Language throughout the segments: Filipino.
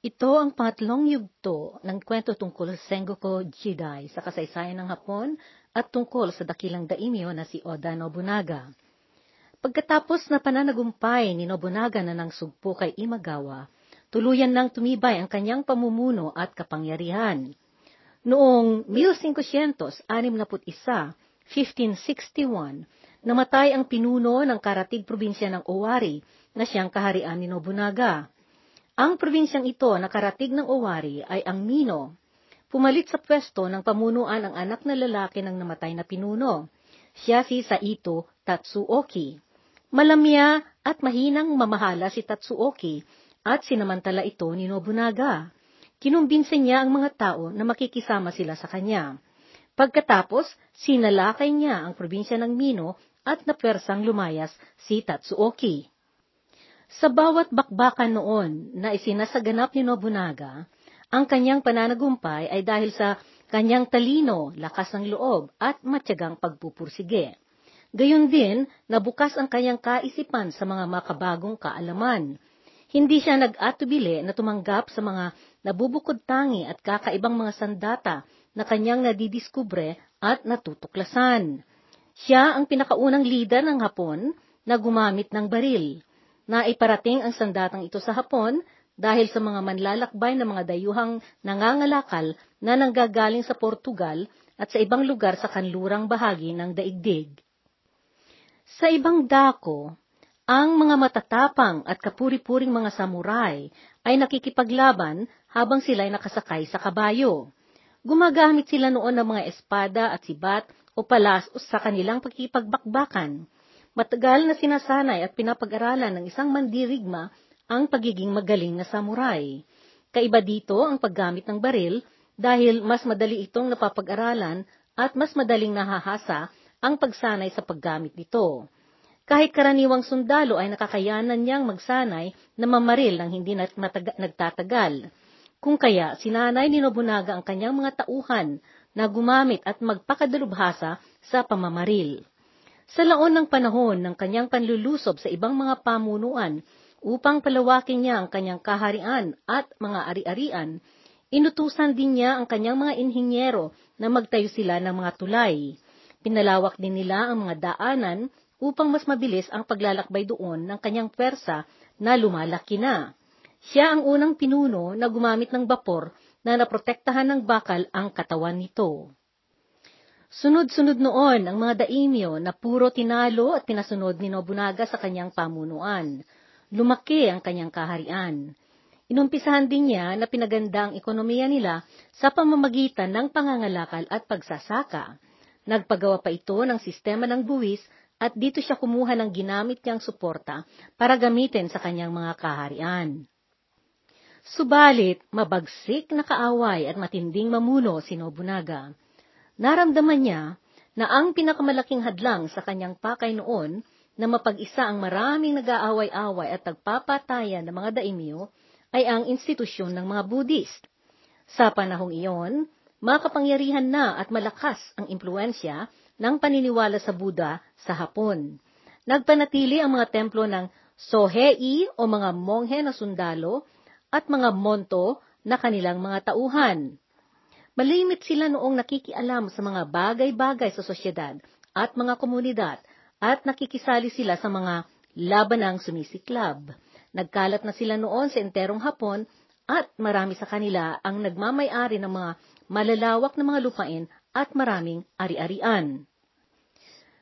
Ito ang pangatlong yugto ng kwento tungkol sa Sengoku Jidai sa kasaysayan ng Hapon at tungkol sa dakilang daimyo na si Oda Nobunaga. Pagkatapos na pananagumpay ni Nobunaga na ng sugpo kay Imagawa, tuluyan nang tumibay ang kanyang pamumuno at kapangyarihan. Noong 1561, 1561, namatay ang pinuno ng karatig probinsya ng Owari na siyang kaharian ni Nobunaga. Ang probinsyang ito na karatig ng Owari ay ang Mino. Pumalit sa pwesto ng pamunuan ang anak na lalaki ng namatay na pinuno. Siya si Saito Tatsuoki. Malamya at mahinang mamahala si Tatsuoki at sinamantala ito ni Nobunaga. Kinumbinse niya ang mga tao na makikisama sila sa kanya. Pagkatapos, sinalakay niya ang probinsya ng Mino at napwersang lumayas si Tatsuoki. Sa bawat bakbakan noon na isinasaganap ni Nobunaga, ang kanyang pananagumpay ay dahil sa kanyang talino, lakas ng loob at matyagang pagpupursige. Gayon din, nabukas ang kanyang kaisipan sa mga makabagong kaalaman. Hindi siya nag-atubili na tumanggap sa mga nabubukod tangi at kakaibang mga sandata na kanyang nadidiskubre at natutuklasan. Siya ang pinakaunang leader ng Hapon na gumamit ng baril na iparating ang sandatang ito sa Hapon dahil sa mga manlalakbay na mga dayuhang nangangalakal na nanggagaling sa Portugal at sa ibang lugar sa kanlurang bahagi ng daigdig. Sa ibang dako, ang mga matatapang at kapuri-puring mga samurai ay nakikipaglaban habang sila'y nakasakay sa kabayo. Gumagamit sila noon ng mga espada at sibat o palas sa kanilang pagkipagbakbakan Matagal na sinasanay at pinapag-aralan ng isang mandirigma ang pagiging magaling na samurai. Kaiba dito ang paggamit ng baril dahil mas madali itong napapag-aralan at mas madaling nahahasa ang pagsanay sa paggamit nito. Kahit karaniwang sundalo ay nakakayanan niyang magsanay na mamaril ng hindi nagtatagal. Kung kaya, sinanay ni Nobunaga ang kanyang mga tauhan na gumamit at magpakadalubhasa sa pamamaril. Sa laon ng panahon ng kanyang panlulusob sa ibang mga pamunuan upang palawakin niya ang kanyang kaharian at mga ari-arian, inutusan din niya ang kanyang mga inhinyero na magtayo sila ng mga tulay. Pinalawak din nila ang mga daanan upang mas mabilis ang paglalakbay doon ng kanyang pwersa na lumalaki na. Siya ang unang pinuno na gumamit ng bapor na naprotektahan ng bakal ang katawan nito. Sunod-sunod noon ang mga daimyo na puro tinalo at pinasunod ni Nobunaga sa kanyang pamunuan. Lumaki ang kanyang kaharian. Inumpisahan din niya na pinaganda ang ekonomiya nila sa pamamagitan ng pangangalakal at pagsasaka. Nagpagawa pa ito ng sistema ng buwis at dito siya kumuha ng ginamit niyang suporta para gamitin sa kanyang mga kaharian. Subalit, mabagsik na kaaway at matinding mamuno si Nobunaga. Naramdaman niya na ang pinakamalaking hadlang sa kanyang pakay noon na mapag-isa ang maraming nag-aaway-away at nagpapatayan ng mga daimyo ay ang institusyon ng mga Buddhist. Sa panahong iyon, makapangyarihan na at malakas ang impluensya ng paniniwala sa Buddha sa Hapon. Nagpanatili ang mga templo ng Sohei o mga monghe na sundalo at mga monto na kanilang mga tauhan. Malimit sila noong nakikialam sa mga bagay-bagay sa sosyedad at mga komunidad at nakikisali sila sa mga labanang sumisiklab. Nagkalat na sila noon sa enterong Hapon at marami sa kanila ang nagmamay-ari ng mga malalawak na mga lupain at maraming ari-arian.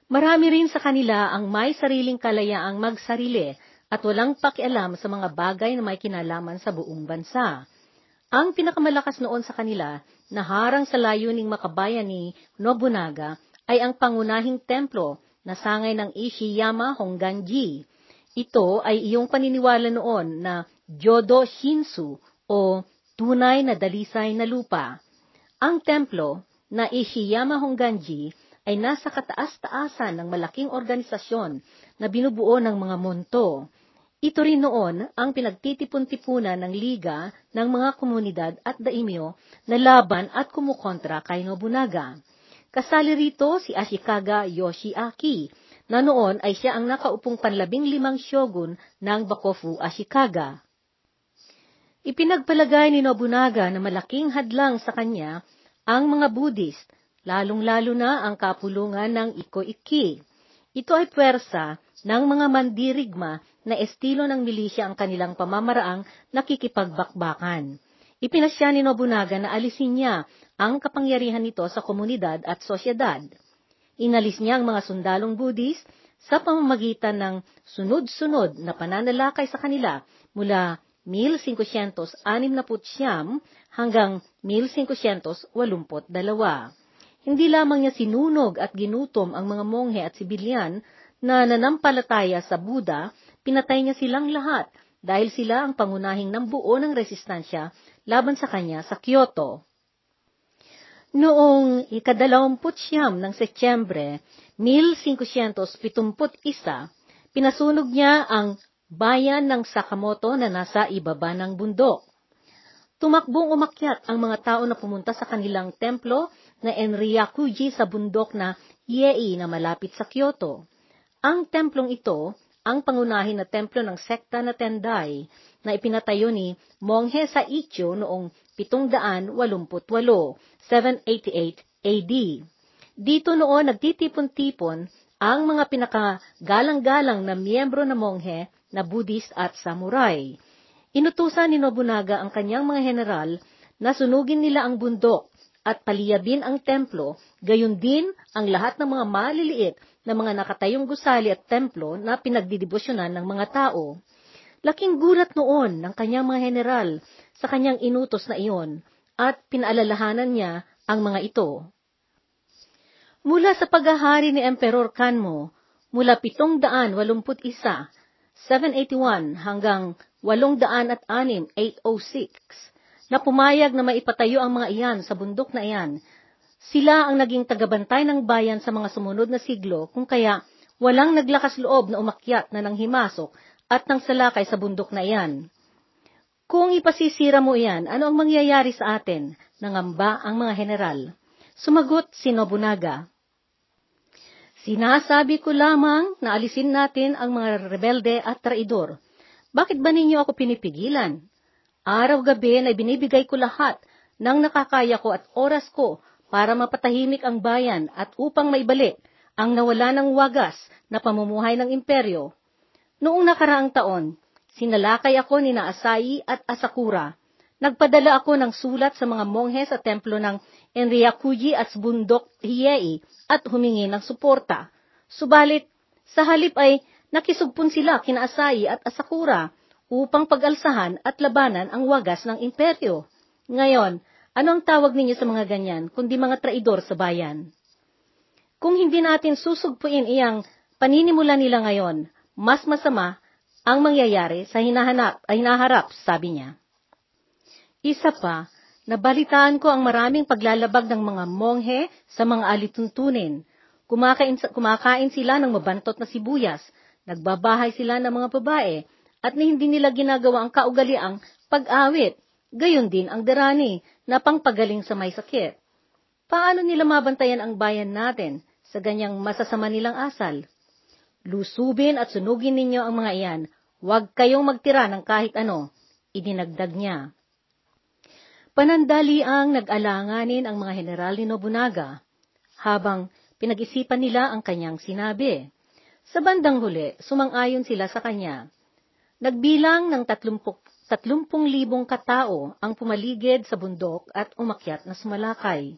Marami rin sa kanila ang may sariling kalayaang magsarili at walang pakialam sa mga bagay na may kinalaman sa buong bansa. Ang pinakamalakas noon sa kanila na harang sa layuning makabayan ni Nobunaga ay ang pangunahing templo na sangay ng Ishiyama Honganji. Ito ay iyong paniniwala noon na Jodo Shinsu o tunay na dalisay na lupa. Ang templo na Ishiyama Honganji ay nasa kataas-taasan ng malaking organisasyon na binubuo ng mga monto ito rin noon ang pinagtitipon-tipunan ng liga ng mga komunidad at daimyo na laban at kumukontra kay Nobunaga. Kasali rito si Ashikaga Yoshiaki, na noon ay siya ang nakaupong panlabing limang shogun ng Bakofu Ashikaga. Ipinagpalagay ni Nobunaga na malaking hadlang sa kanya ang mga Buddhist, lalong-lalo na ang kapulungan ng Iko-Iki. Ito ay puwersa ng mga mandirigma na estilo ng milisya ang kanilang pamamaraang nakikipagbakbakan. Ipinasya ni Nobunaga na alisin niya ang kapangyarihan nito sa komunidad at sosyedad. Inalis niya ang mga sundalong Buddhist sa pamamagitan ng sunod-sunod na pananalakay sa kanila mula 1569 hanggang 1582. Hindi lamang niya sinunog at ginutom ang mga monghe at sibilyan na nanampalataya sa Buddha, pinatay niya silang lahat dahil sila ang pangunahing nambuo ng resistensya laban sa kanya sa Kyoto. Noong ikadalawamput siyam ng Setyembre 1571, pinasunog niya ang bayan ng Sakamoto na nasa ibaba ng bundok. Tumakbong umakyat ang mga tao na pumunta sa kanilang templo na Enryakuji sa bundok na Yei na malapit sa Kyoto. Ang templong ito, ang pangunahin na templo ng sekta na Tendai, na ipinatayo ni Monghe sa Ichio noong 788, 788 AD. Dito noon nagtitipon-tipon ang mga pinakagalang-galang na miyembro na monghe na Buddhist at samurai. Inutusan ni Nobunaga ang kanyang mga general na sunugin nila ang bundok at paliyabin ang templo, gayon din ang lahat ng mga maliliit na mga nakatayong gusali at templo na pinagdidibosyonan ng mga tao. Laking gulat noon ng kanyang mga general sa kanyang inutos na iyon at pinaalalahanan niya ang mga ito. Mula sa paghahari ni Emperor Kanmo, mula 781 781 hanggang 806, 806, na pumayag na maipatayo ang mga iyan sa bundok na iyan. Sila ang naging tagabantay ng bayan sa mga sumunod na siglo kung kaya walang naglakas loob na umakyat na ng himasok at ng salakay sa bundok na iyan. Kung ipasisira mo iyan, ano ang mangyayari sa atin? Nangamba ang mga general. Sumagot si Nobunaga. Sinasabi ko lamang na alisin natin ang mga rebelde at traidor. Bakit ba ninyo ako pinipigilan? Araw-gabi na binibigay ko lahat ng nakakaya ko at oras ko para mapatahimik ang bayan at upang maibalik ang nawala ng wagas na pamumuhay ng imperyo. Noong nakaraang taon, sinalakay ako ni Naasai at Asakura. Nagpadala ako ng sulat sa mga monghe sa templo ng Enryakuji at bundok Hiei at humingi ng suporta. Subalit, sa halip ay nakisugpon sila kina Asayi at Asakura upang pag-alsahan at labanan ang wagas ng imperyo. Ngayon, ano ang tawag ninyo sa mga ganyan, kundi mga traidor sa bayan? Kung hindi natin susugpuin iyang paninimula nila ngayon, mas masama ang mangyayari sa hinahanap, ay hinaharap, sabi niya. Isa pa, Nabalitaan ko ang maraming paglalabag ng mga monghe sa mga alituntunin. Kumakain, kumakain sila ng mabantot na sibuyas, nagbabahay sila ng mga babae, at hindi nila ginagawa ang kaugaliang pag-awit. Gayon din ang derani na pangpagaling sa may sakit. Paano nila mabantayan ang bayan natin sa ganyang masasama nilang asal? Lusubin at sunugin ninyo ang mga iyan. Huwag kayong magtira ng kahit ano. Idinagdag niya. Panandali ang nag-alanganin ang mga general ni Nobunaga habang pinag-isipan nila ang kanyang sinabi. Sa bandang huli, sumang-ayon sila sa kanya. Nagbilang ng 30,000 katao ang pumaligid sa bundok at umakyat na sumalakay.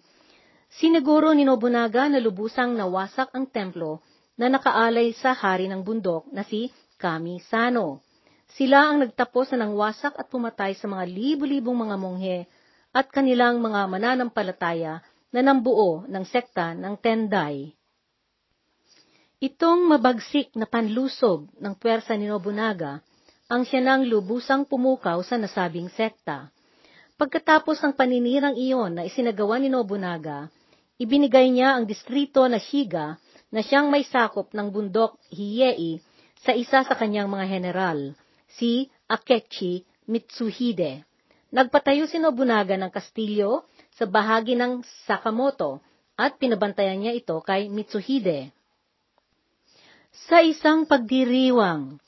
Siniguro ni Nobunaga na lubusang nawasak ang templo na nakaalay sa hari ng bundok na si Kami Sano. Sila ang nagtapos na ng wasak at pumatay sa mga libu-libong mga monghe at kanilang mga mananampalataya na nambuo ng sekta ng Tendai. Itong mabagsik na panlusob ng pwersa ni Nobunaga ang siya nang lubusang pumukaw sa nasabing sekta. Pagkatapos ng paninirang iyon na isinagawa ni Nobunaga, ibinigay niya ang distrito na Shiga na siyang may sakop ng bundok Hiei sa isa sa kanyang mga general, si Akechi Mitsuhide. Nagpatayo si Nobunaga ng kastilyo sa bahagi ng Sakamoto at pinabantayan niya ito kay Mitsuhide. Sa isang pagdiriwang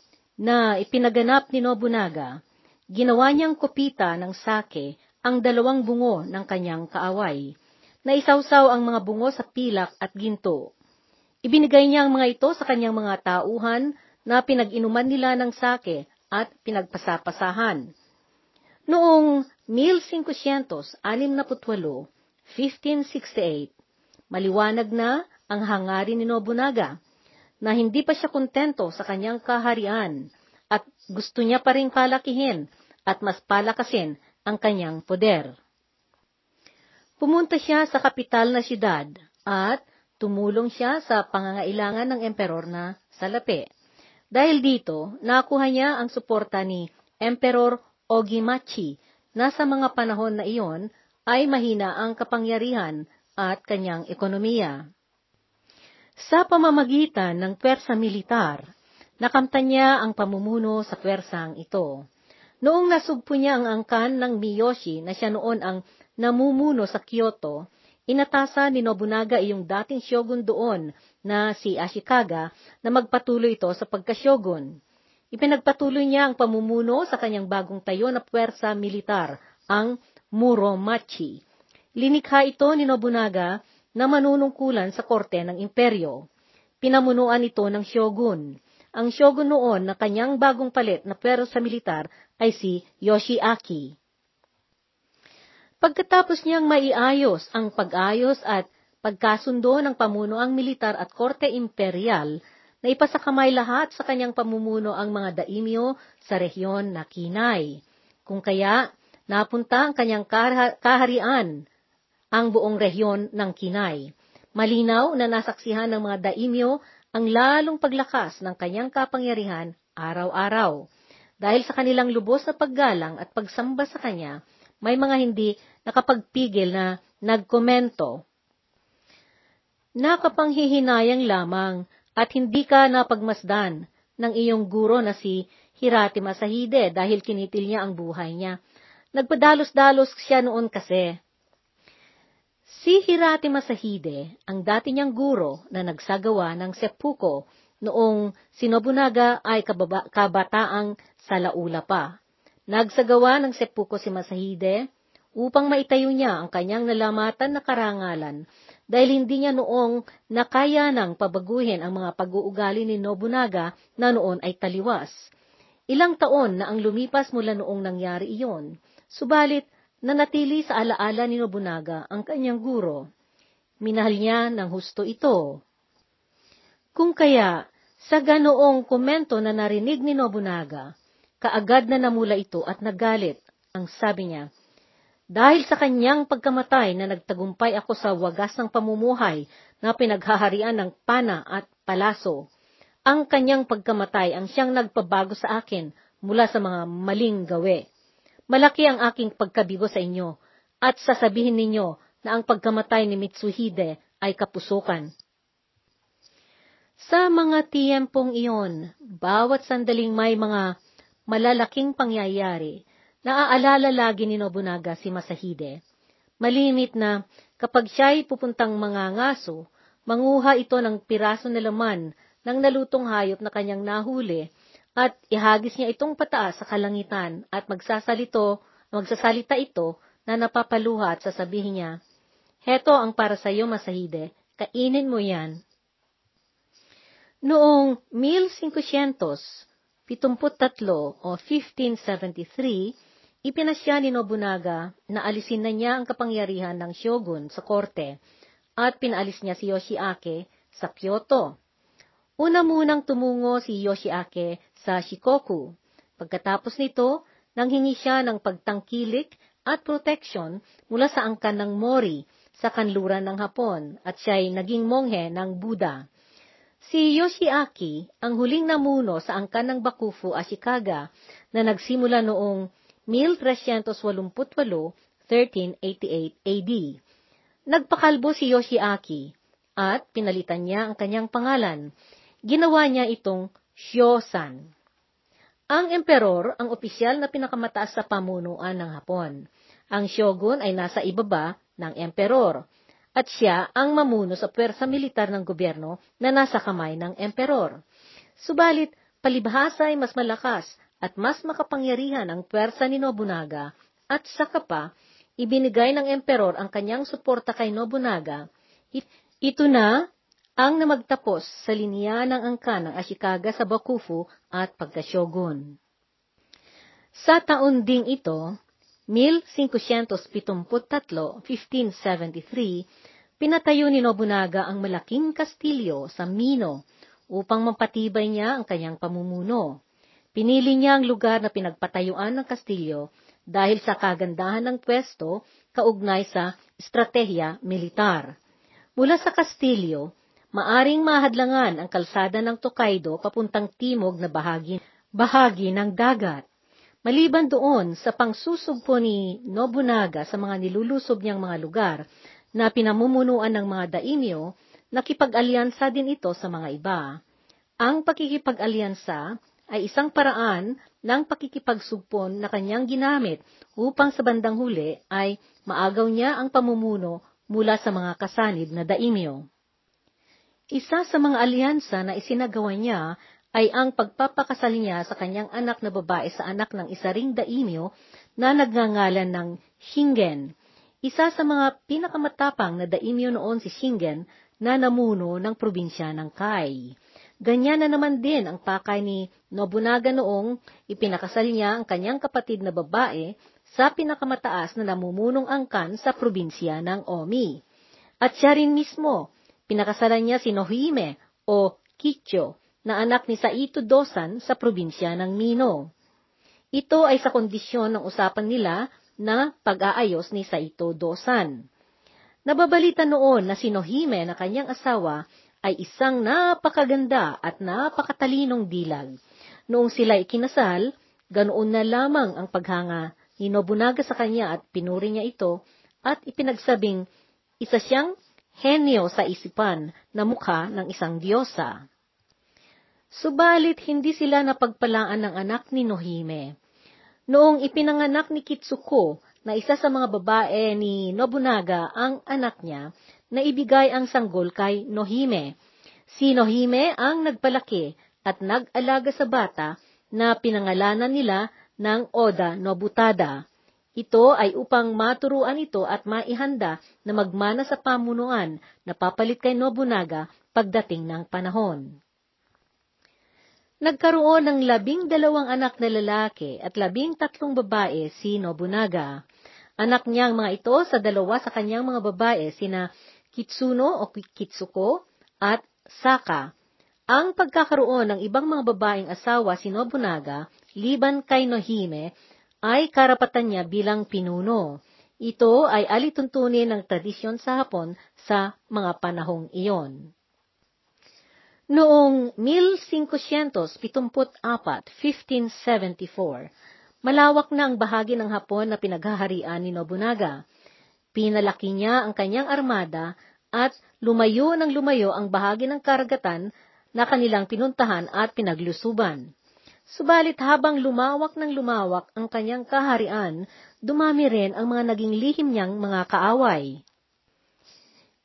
na ipinaganap ni Nobunaga, ginawa niyang kopita ng sake ang dalawang bungo ng kanyang kaaway. Naisawsaw ang mga bungo sa pilak at ginto. Ibinigay niya ang mga ito sa kanyang mga tauhan na pinag-inuman nila ng sake at pinagpasapasahan. Noong 1568, 1568, maliwanag na ang hangarin ni Nobunaga na hindi pa siya kontento sa kanyang kaharian at gusto niya pa ring palakihin at mas palakasin ang kanyang poder. Pumunta siya sa kapital na siyudad at tumulong siya sa pangangailangan ng emperor na salapi. Dahil dito, nakuha niya ang suporta ni Emperor Ogimachi na sa mga panahon na iyon ay mahina ang kapangyarihan at kanyang ekonomiya. Sa pamamagitan ng pwersa militar, nakamtan niya ang pamumuno sa pwersang ito. Noong nasugpo niya ang angkan ng Miyoshi na siya noon ang namumuno sa Kyoto, inatasa ni Nobunaga iyong dating shogun doon na si Ashikaga na magpatuloy ito sa pagkasyogun. Ipinagpatuloy niya ang pamumuno sa kanyang bagong tayo na puwersa militar, ang Muromachi. Linikha ito ni Nobunaga na manunungkulan sa korte ng imperyo. Pinamunuan ito ng shogun. Ang shogun noon na kanyang bagong palit na puwersa militar ay si Yoshiaki. Pagkatapos niyang maiayos ang pag-ayos at pagkasundo ng pamunuang militar at korte imperial, na ipasakamay lahat sa kanyang pamumuno ang mga daimyo sa rehiyon na Kinay. Kung kaya, napunta ang kanyang kaharian, ang buong rehiyon ng Kinay. Malinaw na nasaksihan ng mga daimyo ang lalong paglakas ng kanyang kapangyarihan araw-araw. Dahil sa kanilang lubos na paggalang at pagsamba sa kanya, may mga hindi nakapagpigil na nagkomento. Nakapanghihinayang lamang at hindi ka napagmasdan ng iyong guro na si Hirati Masahide dahil kinitil niya ang buhay niya. Nagpadalos-dalos siya noon kasi. Si Hirati Masahide, ang dati niyang guro na nagsagawa ng seppuko noong si Nobunaga ay kababa, kabataang salaula pa. Nagsagawa ng seppuko si Masahide upang maitayo niya ang kanyang nalamatan na karangalan dahil hindi niya noong nakaya ng pabaguhin ang mga pag-uugali ni Nobunaga na noon ay taliwas. Ilang taon na ang lumipas mula noong nangyari iyon, subalit nanatili sa alaala ni Nobunaga ang kanyang guro. Minahal niya ng husto ito. Kung kaya, sa ganoong komento na narinig ni Nobunaga, Kaagad na namula ito at nagalit. Ang sabi niya, Dahil sa kanyang pagkamatay na nagtagumpay ako sa wagas ng pamumuhay na pinaghaharian ng pana at palaso, ang kanyang pagkamatay ang siyang nagpabago sa akin mula sa mga maling gawe. Malaki ang aking pagkabigo sa inyo, at sasabihin ninyo na ang pagkamatay ni Mitsuhide ay kapusukan. Sa mga tiyempong iyon, bawat sandaling may mga malalaking pangyayari, naaalala lagi ni Nobunaga si Masahide. Malimit na kapag siya'y pupuntang mga ngaso, manguha ito ng piraso na laman ng nalutong hayop na kanyang nahuli at ihagis niya itong pataas sa kalangitan at magsasalito, magsasalita ito na napapaluha at sasabihin niya, Heto ang para sa iyo, Masahide, kainin mo yan. Noong 1500, 73 o 1573, ipinasya ni Nobunaga na alisin na niya ang kapangyarihan ng shogun sa korte at pinalis niya si Yoshiake sa Kyoto. Una munang tumungo si Yoshiake sa Shikoku. Pagkatapos nito, nanghingi siya ng pagtangkilik at protection mula sa angkan ng Mori sa kanluran ng Hapon at siya'y naging monghe ng Buddha. Si Yoshiaki ang huling namuno sa angkan ng Bakufu, Ashikaga na nagsimula noong 1388, 1388 AD. Nagpakalbo si Yoshiaki at pinalitan niya ang kanyang pangalan. Ginawa niya itong Shyosan. Ang emperor ang opisyal na pinakamataas sa pamunuan ng Hapon. Ang shogun ay nasa ibaba ng emperor at siya ang mamuno sa pwersa militar ng gobyerno na nasa kamay ng emperor. Subalit, palibhasa ay mas malakas at mas makapangyarihan ang pwersa ni Nobunaga at saka pa, ibinigay ng emperor ang kanyang suporta kay Nobunaga, ito na ang namagtapos sa linya ng angka ng Ashikaga sa Bakufu at pagkasyogun. Sa taon ding ito, 1573-1573, pinatayo ni Nobunaga ang malaking kastilyo sa Mino upang mapatibay niya ang kanyang pamumuno. Pinili niya ang lugar na pinagpatayuan ng kastilyo dahil sa kagandahan ng pwesto kaugnay sa estratehiya militar. Mula sa kastilyo, maaring mahadlangan ang kalsada ng Tokaido papuntang timog na bahagi, bahagi ng dagat. Maliban doon sa pangsusugpo ni Nobunaga sa mga nilulusob niyang mga lugar na pinamumunuan ng mga daimyo, nakipag-alyansa din ito sa mga iba. Ang pakikipag-alyansa ay isang paraan ng pakikipagsugpon na kanyang ginamit upang sa bandang huli ay maagaw niya ang pamumuno mula sa mga kasanib na daimyo. Isa sa mga alyansa na isinagawa niya ay ang pagpapakasal niya sa kanyang anak na babae sa anak ng isa ring daimyo na nagngangalan ng Shingen. Isa sa mga pinakamatapang na daimyo noon si Shingen na namuno ng probinsya ng Kai. Ganyan na naman din ang pakay ni Nobunaga noong ipinakasal niya ang kanyang kapatid na babae sa pinakamataas na namumunong angkan sa probinsya ng Omi. At siya rin mismo Pinakasalan niya si Nohime o Kicho na anak ni Saito Dosan sa probinsya ng Mino. Ito ay sa kondisyon ng usapan nila na pag-aayos ni Saito Dosan. Nababalita noon na si Nohime na kanyang asawa ay isang napakaganda at napakatalinong dilag. Noong sila ikinasal, ganoon na lamang ang paghanga ni Nobunaga sa kanya at pinuri niya ito at ipinagsabing isa siyang henyo sa isipan na mukha ng isang diyosa. Subalit hindi sila napagpalaan ng anak ni Nohime. Noong ipinanganak ni Kitsuko na isa sa mga babae ni Nobunaga ang anak niya, naibigay ang sanggol kay Nohime. Si Nohime ang nagpalaki at nag-alaga sa bata na pinangalanan nila ng Oda Nobutada. Ito ay upang maturuan ito at maihanda na magmana sa pamunuan na papalit kay Nobunaga pagdating ng panahon. Nagkaroon ng labing dalawang anak na lalaki at labing tatlong babae si Nobunaga. Anak niyang mga ito sa dalawa sa kanyang mga babae sina Kitsuno o Kitsuko at Saka. Ang pagkakaroon ng ibang mga babaeng asawa si Nobunaga, liban kay Nohime, ay karapatan niya bilang pinuno. Ito ay alituntunin ng tradisyon sa Hapon sa mga panahong iyon. Noong 1574, 1574, malawak na ang bahagi ng Hapon na pinaghaharian ni Nobunaga. Pinalaki niya ang kanyang armada at lumayo ng lumayo ang bahagi ng karagatan na kanilang pinuntahan at pinaglusuban. Subalit habang lumawak ng lumawak ang kanyang kaharian, dumami rin ang mga naging lihim niyang mga kaaway.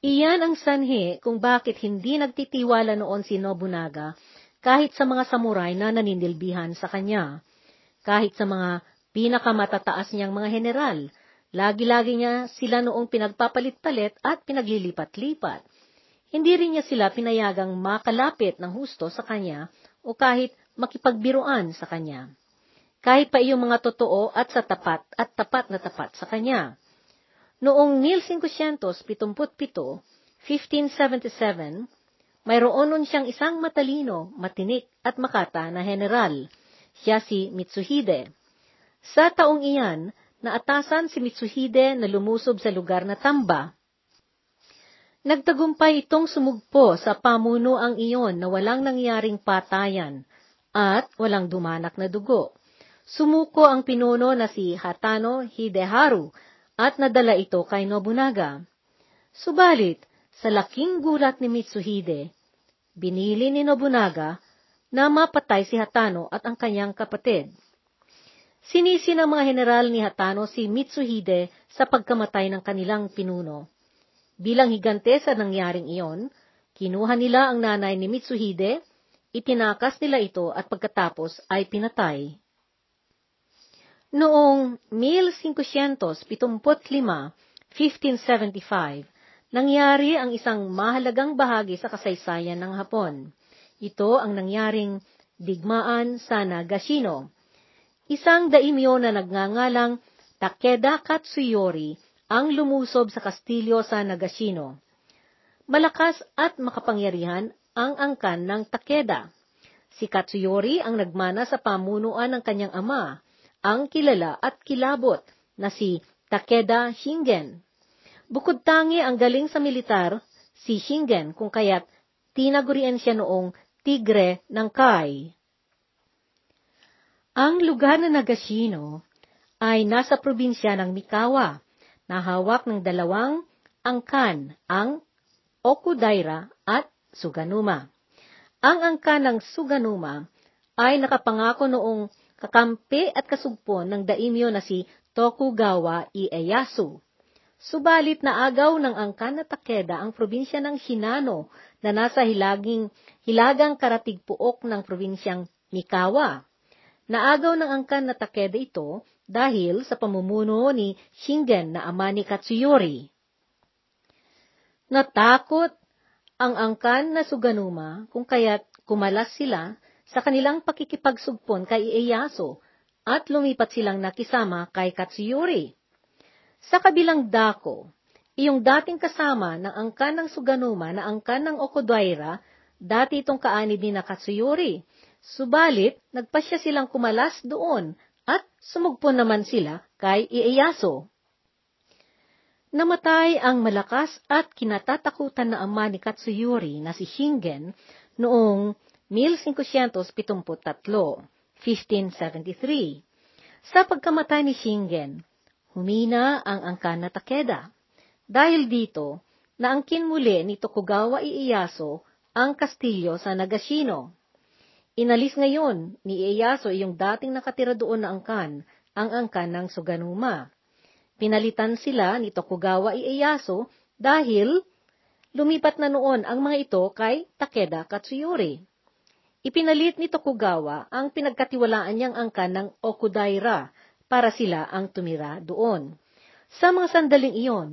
Iyan ang sanhi kung bakit hindi nagtitiwala noon si Nobunaga kahit sa mga samuray na naninilbihan sa kanya. Kahit sa mga pinakamatataas niyang mga general, lagi-lagi niya sila noong pinagpapalit-palit at pinaglilipat-lipat. Hindi rin niya sila pinayagang makalapit ng husto sa kanya o kahit makipagbiruan sa kanya. Kahit pa iyong mga totoo at sa tapat at tapat na tapat sa kanya. Noong 1577, 1577, mayroon nun siyang isang matalino, matinik at makata na general. Siya si Mitsuhide. Sa taong iyan, naatasan si Mitsuhide na lumusob sa lugar na Tamba. Nagtagumpay itong sumugpo sa pamuno ang iyon na walang nangyaring patayan at walang dumanak na dugo. Sumuko ang pinuno na si Hatano Hideharu at nadala ito kay Nobunaga. Subalit, sa laking gulat ni Mitsuhide, binili ni Nobunaga na mapatay si Hatano at ang kanyang kapatid. Sinisi ng mga general ni Hatano si Mitsuhide sa pagkamatay ng kanilang pinuno. Bilang higante sa nangyaring iyon, kinuha nila ang nanay ni Mitsuhide Itinakas nila ito at pagkatapos ay pinatay. Noong 1575, 1575, nangyari ang isang mahalagang bahagi sa kasaysayan ng Hapon. Ito ang nangyaring digmaan sa Nagashino. Isang daimyo na nagngangalang Takeda Katsuyori ang lumusob sa kastilyo sa Nagashino. Malakas at makapangyarihan ang angkan ng Takeda. Si Katsuyori ang nagmana sa pamunuan ng kanyang ama, ang kilala at kilabot na si Takeda Shingen. Bukod tangi ang galing sa militar, si Shingen kung kaya't tinagurian siya noong Tigre ng Kai. Ang lugar na Nagashino ay nasa probinsya ng Mikawa, na hawak ng dalawang angkan, ang Okudaira at Suganuma. Ang angkan ng Suganuma ay nakapangako noong kakampi at kasugpon ng daimyo na si Tokugawa Ieyasu. Subalit na agaw ng angkan na Takeda ang probinsya ng Shinano na nasa hilaging, hilagang karatigpuok ng probinsyang Mikawa. Naagaw ng angkan na Takeda ito dahil sa pamumuno ni Shingen na ama ni Katsuyori. Natakot ang angkan na Suganuma kung kaya't kumalas sila sa kanilang pakikipagsugpon kay Ieyasu at lumipat silang nakisama kay Katsuyori. Sa kabilang dako, iyong dating kasama ng angkan ng Suganuma na angkan ng Okodaira, dati itong kaanib ni Nakatsuyori. Subalit, nagpasya silang kumalas doon at sumugpo naman sila kay Ieyasu. Namatay ang malakas at kinatatakutan na ama ni Katsuyori na si Shingen noong 1573, 1573. Sa pagkamatay ni Shingen, humina ang angkan na Takeda. Dahil dito, naangkin muli ni Tokugawa Ieyasu ang kastilyo sa Nagashino. Inalis ngayon ni Ieyasu yung dating nakatira doon na angkan, ang angkan ng Suganuma. Pinalitan sila ni Tokugawa Ieyasu dahil lumipat na noon ang mga ito kay Takeda Katsuyori. Ipinalit ni Tokugawa ang pinagkatiwalaan niyang angkan ng Okudaira para sila ang tumira doon. Sa mga sandaling iyon,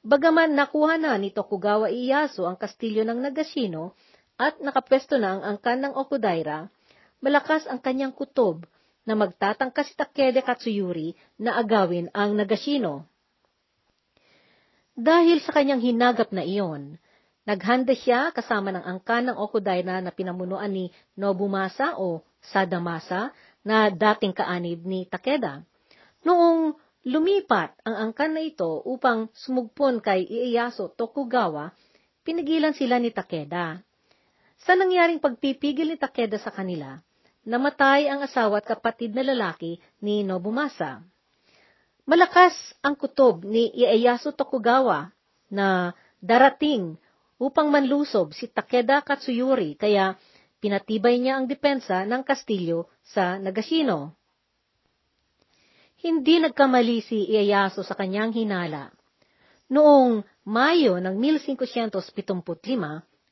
bagaman nakuha na ni Tokugawa Ieyasu ang kastilyo ng Nagashino at nakapwesto na ang angkan ng Okudaira, malakas ang kanyang kutob na magtatangka si Takeda Katsuyuri na agawin ang Nagashino. Dahil sa kanyang hinagap na iyon, Naghanda siya kasama ng angkan ng Okudaira na pinamunuan ni Nobumasa o Sadamasa na dating kaanib ni Takeda. Noong lumipat ang angkan na ito upang sumugpon kay Ieyasu Tokugawa, pinigilan sila ni Takeda. Sa nangyaring pagpipigil ni Takeda sa kanila, namatay ang asawa at kapatid na lalaki ni Nobumasa. Malakas ang kutob ni Ieyasu Tokugawa na darating upang manlusob si Takeda Katsuyori kaya pinatibay niya ang depensa ng Kastilyo sa Nagashino. Hindi nagkamali si Ieyasu sa kanyang hinala. Noong Mayo ng 1575,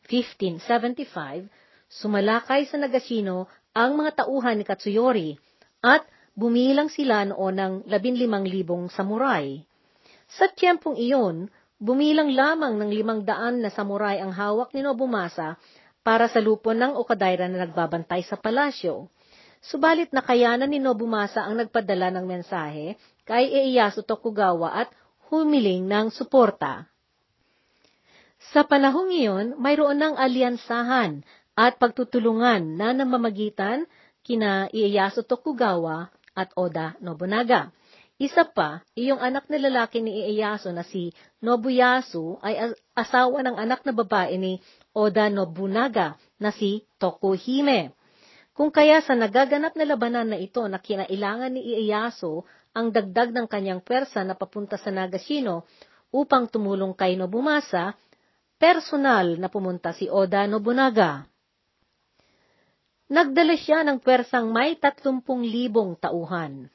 1575, sumalakay sa Nagashino ang mga tauhan ni Katsuyori at bumilang sila noon ng 15,000 samurai. Sa tiyempong iyon, Bumilang lamang ng limang daan na samurai ang hawak ni Nobumasa para sa lupon ng Okadaira na nagbabantay sa palasyo. Subalit nakayanan ni Nobumasa ang nagpadala ng mensahe kay Ieyasu Tokugawa at humiling ng suporta. Sa panahong iyon, mayroon ng alyansahan at pagtutulungan na namamagitan kina Ieyasu Tokugawa at Oda Nobunaga. Isa pa, iyong anak na lalaki ni Ieyasu na si Nobuyasu ay asawa ng anak na babae ni Oda Nobunaga na si Tokuhime. Kung kaya sa nagaganap na labanan na ito na kinailangan ni Ieyasu ang dagdag ng kanyang pwersa na papunta sa Nagashino upang tumulong kay Nobumasa, personal na pumunta si Oda Nobunaga. Nagdala siya ng pwersang may 30,000 tauhan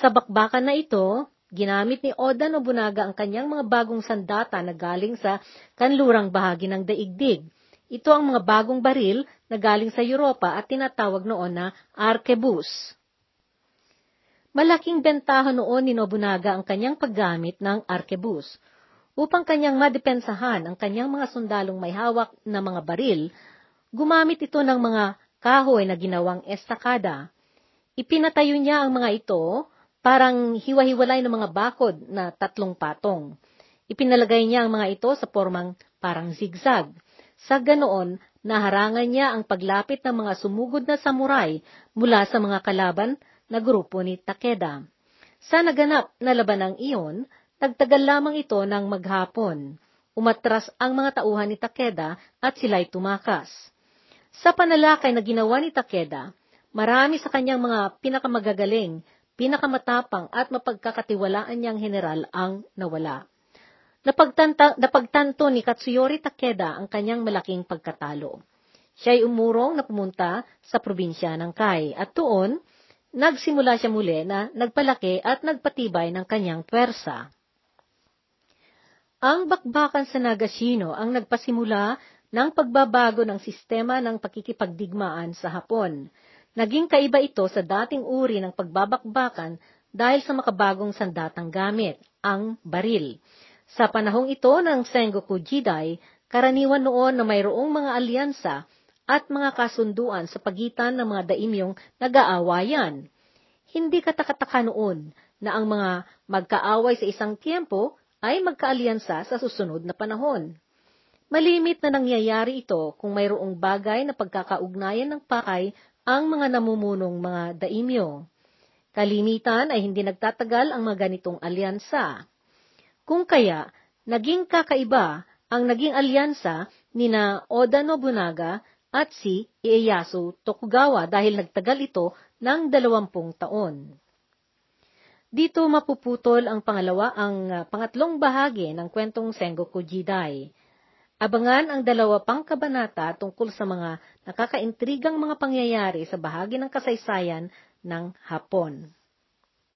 sa bakbakan na ito, ginamit ni Oda Nobunaga ang kanyang mga bagong sandata na galing sa kanlurang bahagi ng daigdig. Ito ang mga bagong baril na galing sa Europa at tinatawag noon na arquebus. Malaking bentahan noon ni Nobunaga ang kanyang paggamit ng arkebus upang kanyang madepensahan ang kanyang mga sundalong may hawak na mga baril, gumamit ito ng mga kahoy na ginawang estakada. Ipinatayo niya ang mga ito parang hiwa-hiwalay ng mga bakod na tatlong patong. Ipinalagay niya ang mga ito sa formang parang zigzag. Sa ganoon, naharangan niya ang paglapit ng mga sumugod na samurai mula sa mga kalaban na grupo ni Takeda. Sa naganap na labanang iyon, nagtagal lamang ito ng maghapon. Umatras ang mga tauhan ni Takeda at sila'y tumakas. Sa panalakay na ginawa ni Takeda, marami sa kanyang mga pinakamagagaling pinakamatapang at mapagkakatiwalaan niyang general ang nawala. Napagtanta, napagtanto ni Katsuyori Takeda ang kanyang malaking pagkatalo. Siya'y umurong na pumunta sa probinsya ng Kai at doon, nagsimula siya muli na nagpalaki at nagpatibay ng kanyang pwersa. Ang bakbakan sa Nagashino ang nagpasimula ng pagbabago ng sistema ng pakikipagdigmaan sa Hapon Naging kaiba ito sa dating uri ng pagbabakbakan dahil sa makabagong sandatang gamit, ang baril. Sa panahong ito ng Sengoku Jidai, karaniwan noon na mayroong mga alyansa at mga kasunduan sa pagitan ng mga daimyong nag-aawayan. Hindi katakataka noon na ang mga magkaaway sa isang tiempo ay magkaalyansa sa susunod na panahon. Malimit na nangyayari ito kung mayroong bagay na pagkakaugnayan ng pakay ang mga namumunong mga daimyo. Kalimitan ay hindi nagtatagal ang mga ganitong alyansa. Kung kaya, naging kakaiba ang naging alyansa ni na Oda Nobunaga at si Ieyasu Tokugawa dahil nagtagal ito ng dalawampung taon. Dito mapuputol ang pangalawa ang ah, pangatlong bahagi ng kwentong Sengoku Jidai. Abangan ang dalawa pang kabanata tungkol sa mga nakakaintrigang mga pangyayari sa bahagi ng kasaysayan ng Hapon.